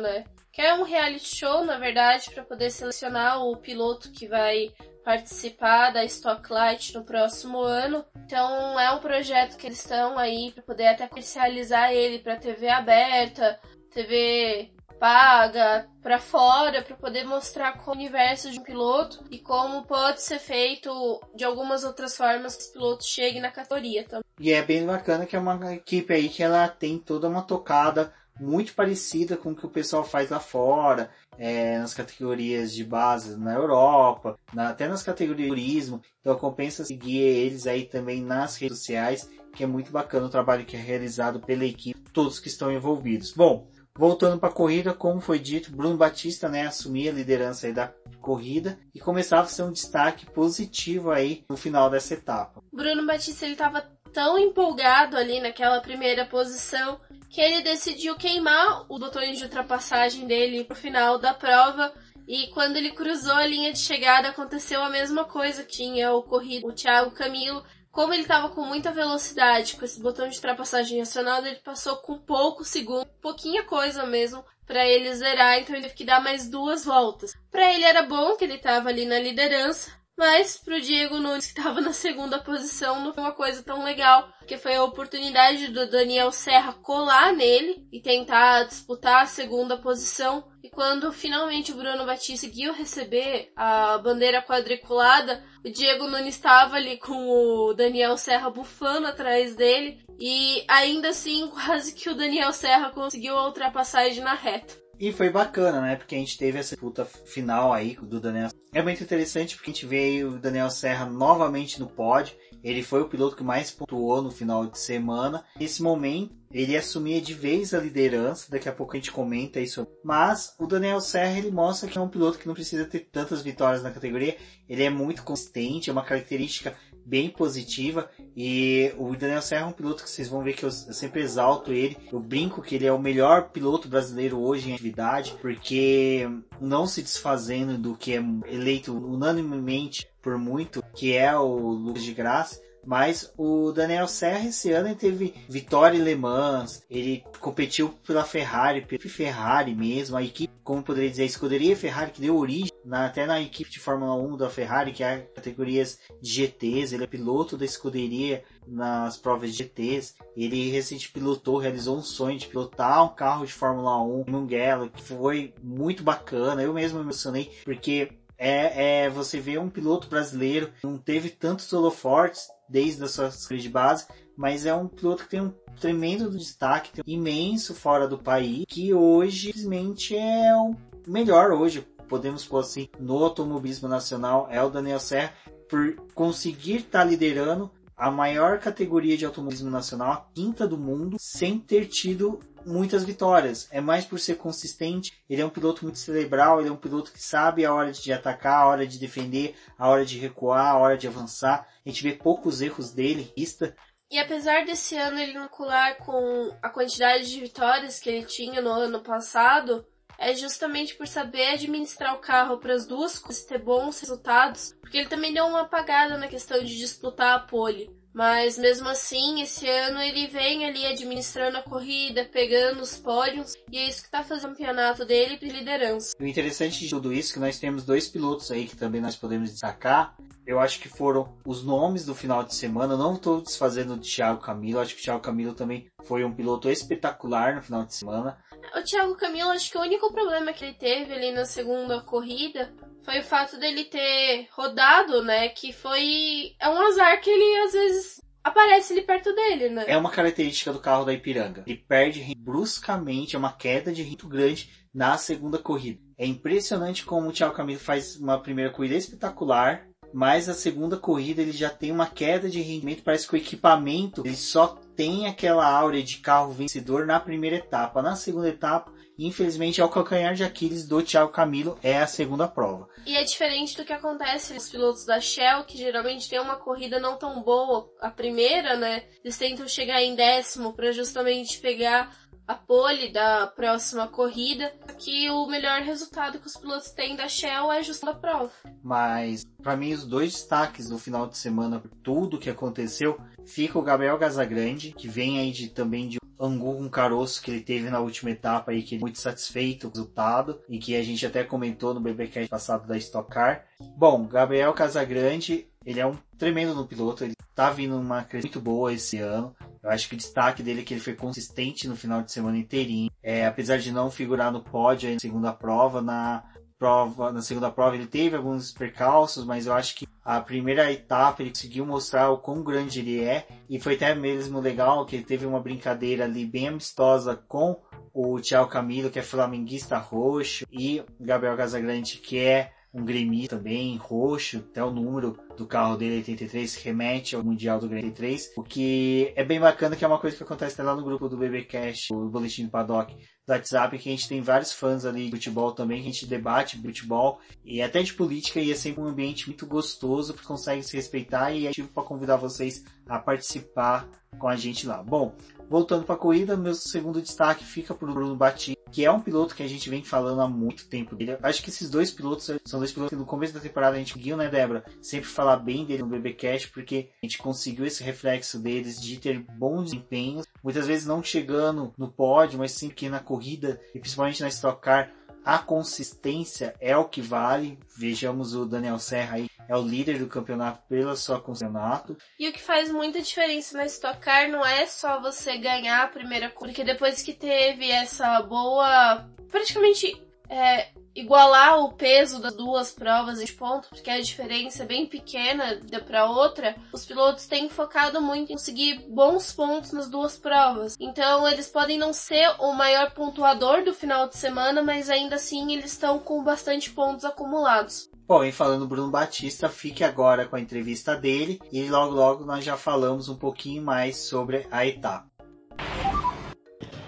né? Que é um reality show, na verdade, para poder selecionar o piloto que vai participar da Stocklight no próximo ano. Então é um projeto que eles estão aí para poder até comercializar ele para TV aberta, TV paga para fora para poder mostrar o universo de um piloto e como pode ser feito de algumas outras formas que esse piloto chegue na categoria também. E é bem bacana que é uma equipe aí que ela tem toda uma tocada muito parecida com o que o pessoal faz lá fora, é, nas categorias de base na Europa, na, até nas categorias de turismo. Então compensa seguir eles aí também nas redes sociais, que é muito bacana o trabalho que é realizado pela equipe, todos que estão envolvidos. Bom, voltando para a corrida, como foi dito, Bruno Batista né, assumia a liderança da corrida e começava a ser um destaque positivo aí no final dessa etapa. Bruno Batista estava tão empolgado ali naquela primeira posição que ele decidiu queimar o botões de ultrapassagem dele pro final da prova. E quando ele cruzou a linha de chegada, aconteceu a mesma coisa que tinha ocorrido o Thiago Camilo. Como ele estava com muita velocidade, com esse botão de ultrapassagem acionado, ele passou com poucos segundos, pouquinha coisa mesmo, para ele zerar, então ele teve que dar mais duas voltas. Para ele era bom que ele estava ali na liderança, mas pro Diego Nunes, que estava na segunda posição, não foi uma coisa tão legal, porque foi a oportunidade do Daniel Serra colar nele e tentar disputar a segunda posição. E quando finalmente o Bruno Batista conseguiu receber a bandeira quadriculada, o Diego Nunes estava ali com o Daniel Serra bufando atrás dele. E ainda assim, quase que o Daniel Serra conseguiu a ultrapassagem na reta. E foi bacana, né? Porque a gente teve essa disputa final aí do Daniel. É muito interessante porque a gente vê o Daniel Serra novamente no pódio. Ele foi o piloto que mais pontuou no final de semana. Nesse momento, ele assumia de vez a liderança. Daqui a pouco a gente comenta isso. Mas o Daniel Serra ele mostra que é um piloto que não precisa ter tantas vitórias na categoria. Ele é muito consistente, é uma característica bem positiva. E o Daniel Serra é um piloto que vocês vão ver que eu sempre exalto ele. Eu brinco que ele é o melhor piloto brasileiro hoje em atividade, porque não se desfazendo do que é eleito unanimemente por muito, que é o Lucas de Graça, Mas o Daniel Serra esse ano teve vitória em Le Mans, ele competiu pela Ferrari, pela Ferrari mesmo, a equipe, como poderia dizer, a escuderia Ferrari que deu origem na, até na equipe de Fórmula 1 da Ferrari, que é categorias de GTs, ele é piloto da escuderia nas provas de GTs. Ele recentemente pilotou, realizou um sonho de pilotar um carro de Fórmula 1 em Mugello, que foi muito bacana. Eu mesmo me emocionei porque é, é você vê um piloto brasileiro, não teve tantos holofortes desde a sua escolha de base, mas é um piloto que tem um tremendo destaque, tem um imenso fora do país, que hoje simplesmente é o melhor hoje, podemos pôr assim, no automobilismo nacional, é o Daniel Serra, por conseguir estar tá liderando a maior categoria de automobilismo nacional, a quinta do mundo, sem ter tido muitas vitórias. É mais por ser consistente. Ele é um piloto muito cerebral, ele é um piloto que sabe a hora de atacar, a hora de defender, a hora de recuar, a hora de avançar. A gente vê poucos erros dele, pista. E apesar desse ano ele inocular com a quantidade de vitórias que ele tinha no ano passado, é justamente por saber administrar o carro para as duas coisas, ter bons resultados, porque ele também deu uma apagada na questão de disputar a pole. Mas mesmo assim, esse ano ele vem ali administrando a corrida, pegando os pódios, e é isso que está fazendo o campeonato dele de liderança. O interessante de tudo isso é que nós temos dois pilotos aí que também nós podemos destacar. Eu acho que foram os nomes do final de semana. não estou desfazendo do Thiago Camilo. Acho que o Thiago Camilo também foi um piloto espetacular no final de semana. O Thiago Camilo, acho que o único problema que ele teve ali na segunda corrida foi o fato dele ter rodado, né? Que foi. É um azar que ele às vezes aparece ali perto dele, né? É uma característica do carro da Ipiranga. Ele perde bruscamente, é uma queda de muito grande na segunda corrida. É impressionante como o Thiago Camilo faz uma primeira corrida espetacular, mas a segunda corrida ele já tem uma queda de rendimento. Parece que o equipamento ele só tem aquela áurea de carro vencedor na primeira etapa. Na segunda etapa, infelizmente, é o calcanhar de Aquiles do Thiago Camilo, é a segunda prova. E é diferente do que acontece nos pilotos da Shell, que geralmente tem uma corrida não tão boa a primeira, né? Eles tentam chegar em décimo para justamente pegar a pole da próxima corrida, que o melhor resultado que os pilotos têm da Shell é justo a prova. Mas, para mim, os dois destaques do final de semana, tudo que aconteceu, fica o Gabriel Gazagrande, que vem aí de, também de Angu com caroço que ele teve na última etapa aí, que é muito satisfeito com o resultado, e que a gente até comentou no BBcast passado da Stock Car. Bom, Gabriel Casagrande, ele é um tremendo no piloto, ele tá vindo uma crescente muito boa esse ano. Eu acho que o destaque dele é que ele foi consistente no final de semana inteirinho. É, apesar de não figurar no pódio na segunda prova, na prova, na segunda prova ele teve alguns percalços, mas eu acho que a primeira etapa ele conseguiu mostrar o quão grande ele é e foi até mesmo legal que ele teve uma brincadeira ali bem amistosa com o Thiago Camilo, que é flamenguista roxo, e Gabriel Casagrande, que é um gremista também, roxo, até o número do carro dele, 83, remete ao Mundial do 83, o que é bem bacana, que é uma coisa que acontece lá no grupo do BBcast, o Boletim do Paddock, do WhatsApp, que a gente tem vários fãs ali de futebol também, que a gente debate futebol, e até de política, e é sempre um ambiente muito gostoso, porque consegue se respeitar, e é ativo para convidar vocês a participar com a gente lá. Bom, voltando para a corrida, meu segundo destaque fica para o Bruno Batista, que é um piloto que a gente vem falando há muito tempo dele. Acho que esses dois pilotos são dois pilotos que no começo da temporada a gente conseguiu, né, Débora? Sempre falar bem dele no BBcast, porque a gente conseguiu esse reflexo deles de ter bons desempenhos, muitas vezes não chegando no pódio, mas sim que na corrida e principalmente na Stock Car a consistência é o que vale. Vejamos o Daniel Serra aí, é o líder do campeonato pelo seu campeonato. E o que faz muita diferença na Stock Car não é só você ganhar a primeira corrida, porque depois que teve essa boa, praticamente é, igualar o peso das duas provas de ponto, porque a diferença é bem pequena de para outra, os pilotos têm focado muito em conseguir bons pontos nas duas provas. Então eles podem não ser o maior pontuador do final de semana, mas ainda assim eles estão com bastante pontos acumulados. Bom, e falando Bruno Batista, fique agora com a entrevista dele e logo logo nós já falamos um pouquinho mais sobre a etapa.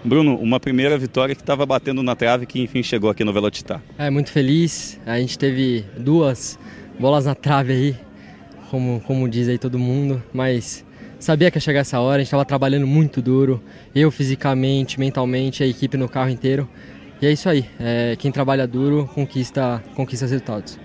Bruno, uma primeira vitória que estava batendo na trave que enfim chegou aqui no Velocitar. É, muito feliz. A gente teve duas bolas na trave aí, como, como diz aí todo mundo, mas sabia que ia chegar essa hora, a gente estava trabalhando muito duro, eu fisicamente, mentalmente, a equipe no carro inteiro. E é isso aí, é, quem trabalha duro conquista, conquista resultados.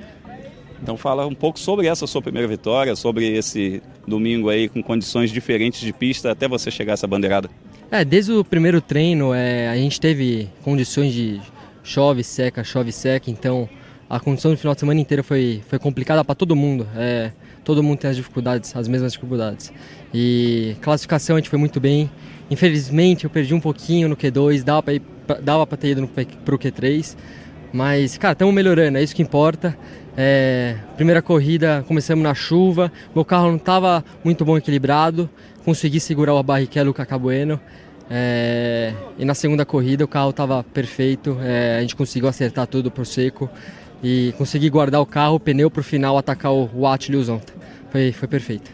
Então fala um pouco sobre essa sua primeira vitória, sobre esse domingo aí com condições diferentes de pista até você chegar a essa bandeirada. É, desde o primeiro treino é, a gente teve condições de chove, seca, chove, seca, então a condição do final de semana inteira foi, foi complicada para todo mundo. É, todo mundo tem as dificuldades, as mesmas dificuldades. E classificação a gente foi muito bem. Infelizmente eu perdi um pouquinho no Q2, dava para dava para ter ido para o Q3, mas cara, estamos melhorando, é isso que importa. É, primeira corrida começamos na chuva, meu carro não estava muito bom equilibrado, consegui segurar o Barrichello Cacabueno. É, e na segunda corrida o carro estava perfeito, é, a gente conseguiu acertar tudo por seco e consegui guardar o carro, o pneu para o final atacar o, o Atli Zonta. Foi, foi perfeito.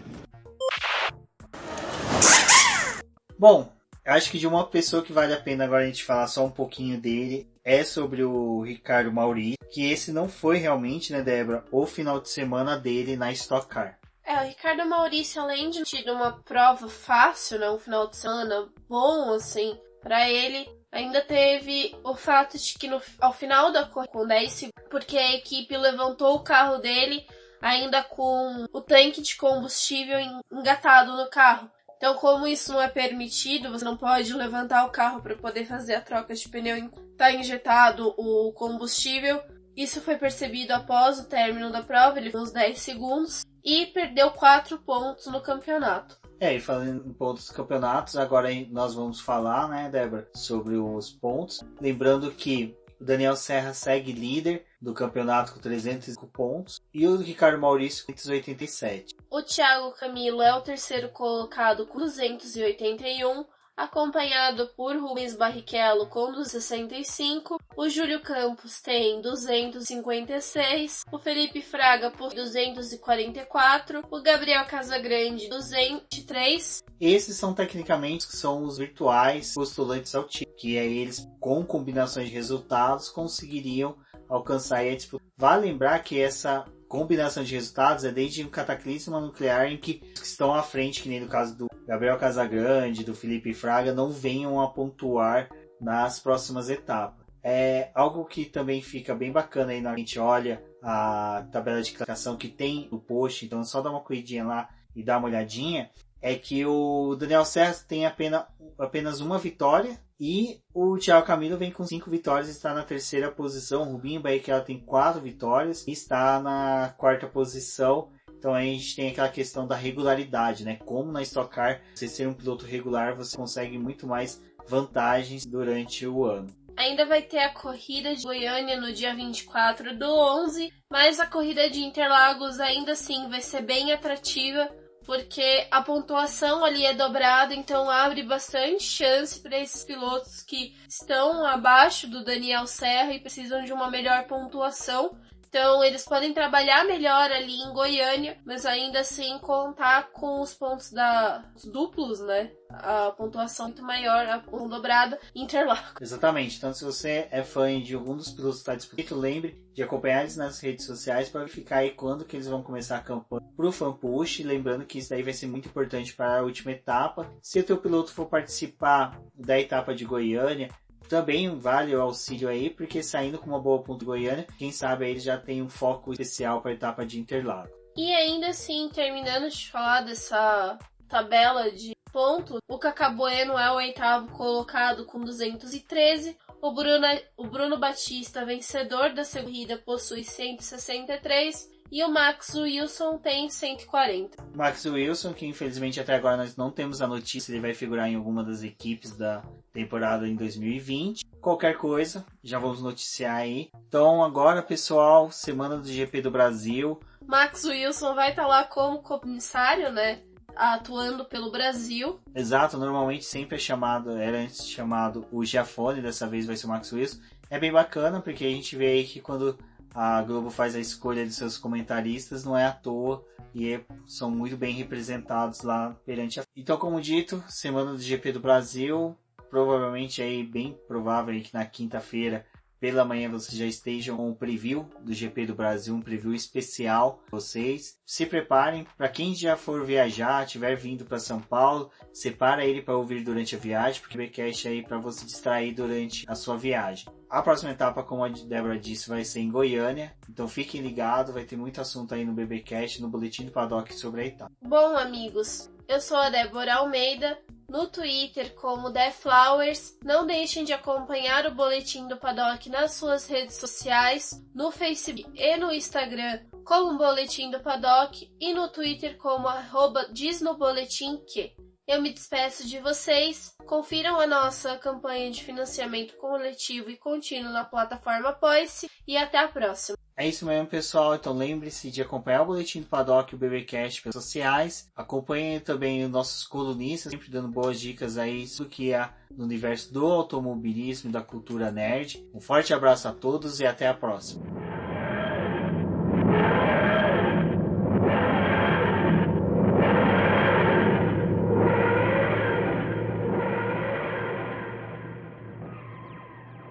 Bom, acho que de uma pessoa que vale a pena agora a gente falar só um pouquinho dele é sobre o Ricardo Mauri, que esse não foi realmente, né, Débora, o final de semana dele na Stock Car. É, o Ricardo Maurício, além de ter uma prova fácil, né, um final de semana bom, assim, para ele, ainda teve o fato de que no, ao final da corrida, com 10 segundos, porque a equipe levantou o carro dele ainda com o tanque de combustível engatado no carro. Então, como isso não é permitido, você não pode levantar o carro para poder fazer a troca de pneu, está injetado o combustível. Isso foi percebido após o término da prova, ele foi uns 10 segundos e perdeu 4 pontos no campeonato. É, e falando em pontos dos campeonatos, agora nós vamos falar, né, Débora, sobre os pontos. Lembrando que o Daniel Serra segue líder do campeonato com 305 pontos e o Ricardo Maurício com 287. O Thiago Camilo é o terceiro colocado com 281 acompanhado por Rubens Barrichello com 265, o Júlio Campos tem 256, o Felipe Fraga por 244, o Gabriel Casagrande 203. Esses são tecnicamente que são os virtuais postulantes ao título, que é eles com combinações de resultados conseguiriam alcançar a disputa. Vale lembrar que essa combinação de resultados é desde um cataclisma nuclear em que os que estão à frente, que nem no caso do Gabriel Casagrande, do Felipe Fraga, não venham a pontuar nas próximas etapas. É algo que também fica bem bacana aí na gente olha a tabela de classificação que tem no post, então é só dar uma corridinha lá e dar uma olhadinha, é que o Daniel Serra tem apenas, apenas uma vitória e o Thiago Camilo vem com cinco vitórias e está na terceira posição. O Rubinho Barrichello tem quatro vitórias e está na quarta posição. Então aí a gente tem aquela questão da regularidade, né? Como na Stock Car, você ser um piloto regular, você consegue muito mais vantagens durante o ano. Ainda vai ter a corrida de Goiânia no dia 24 do 11, mas a corrida de Interlagos ainda assim vai ser bem atrativa porque a pontuação ali é dobrada, então abre bastante chance para esses pilotos que estão abaixo do Daniel Serra e precisam de uma melhor pontuação. Então eles podem trabalhar melhor ali em Goiânia, mas ainda assim contar com os pontos da os duplos, né? A pontuação muito maior, a pontuação dobrada, Interlagos. Exatamente. Então se você é fã de algum dos pilotos que está disputando, lembre de acompanhar eles nas redes sociais para verificar aí quando que eles vão começar a campanha para o fan push. Lembrando que isso daí vai ser muito importante para a última etapa. Se o teu piloto for participar da etapa de Goiânia, também vale o auxílio aí, porque saindo com uma boa ponta Goiânia, quem sabe aí já tem um foco especial para a etapa de Interlagos. E ainda assim, terminando de falar dessa tabela de pontos, o Cacabueno é o oitavo colocado com 213, o Bruno, o Bruno Batista, vencedor da corrida, possui 163 e o Max Wilson tem 140. Max Wilson, que infelizmente até agora nós não temos a notícia, ele vai figurar em alguma das equipes da temporada em 2020. Qualquer coisa, já vamos noticiar aí. Então agora, pessoal, semana do GP do Brasil. Max Wilson vai estar tá lá como comissário, né? Atuando pelo Brasil. Exato, normalmente sempre é chamado, era antes chamado o Giafone, dessa vez vai ser o Max Wilson. É bem bacana, porque a gente vê aí que quando a Globo faz a escolha de seus comentaristas, não é à toa e é, são muito bem representados lá perante a. Então, como dito, semana do GP do Brasil, provavelmente aí bem provável aí que na quinta-feira pela manhã vocês já estejam com um preview do GP do Brasil, um preview especial vocês. Se preparem, para quem já for viajar, tiver vindo para São Paulo, separa ele para ouvir durante a viagem, porque o BCast aí para você distrair durante a sua viagem. A próxima etapa, como a Débora disse, vai ser em Goiânia. Então fiquem ligados, vai ter muito assunto aí no BBcast, no Boletim do Paddock sobre a etapa. Bom, amigos, eu sou a Débora Almeida, no Twitter como TheFlowers. Não deixem de acompanhar o Boletim do Paddock nas suas redes sociais, no Facebook e no Instagram como Boletim do Paddock e no Twitter como arroba diz no boletim que. Eu me despeço de vocês. Confiram a nossa campanha de financiamento coletivo e contínuo na plataforma Apoice e até a próxima. É isso mesmo, pessoal. Então lembre-se de acompanhar o Boletim do Paddock e o BBcast pelas sociais. Acompanhem também os nossos colunistas, sempre dando boas dicas aí do que é no universo do automobilismo e da cultura nerd. Um forte abraço a todos e até a próxima.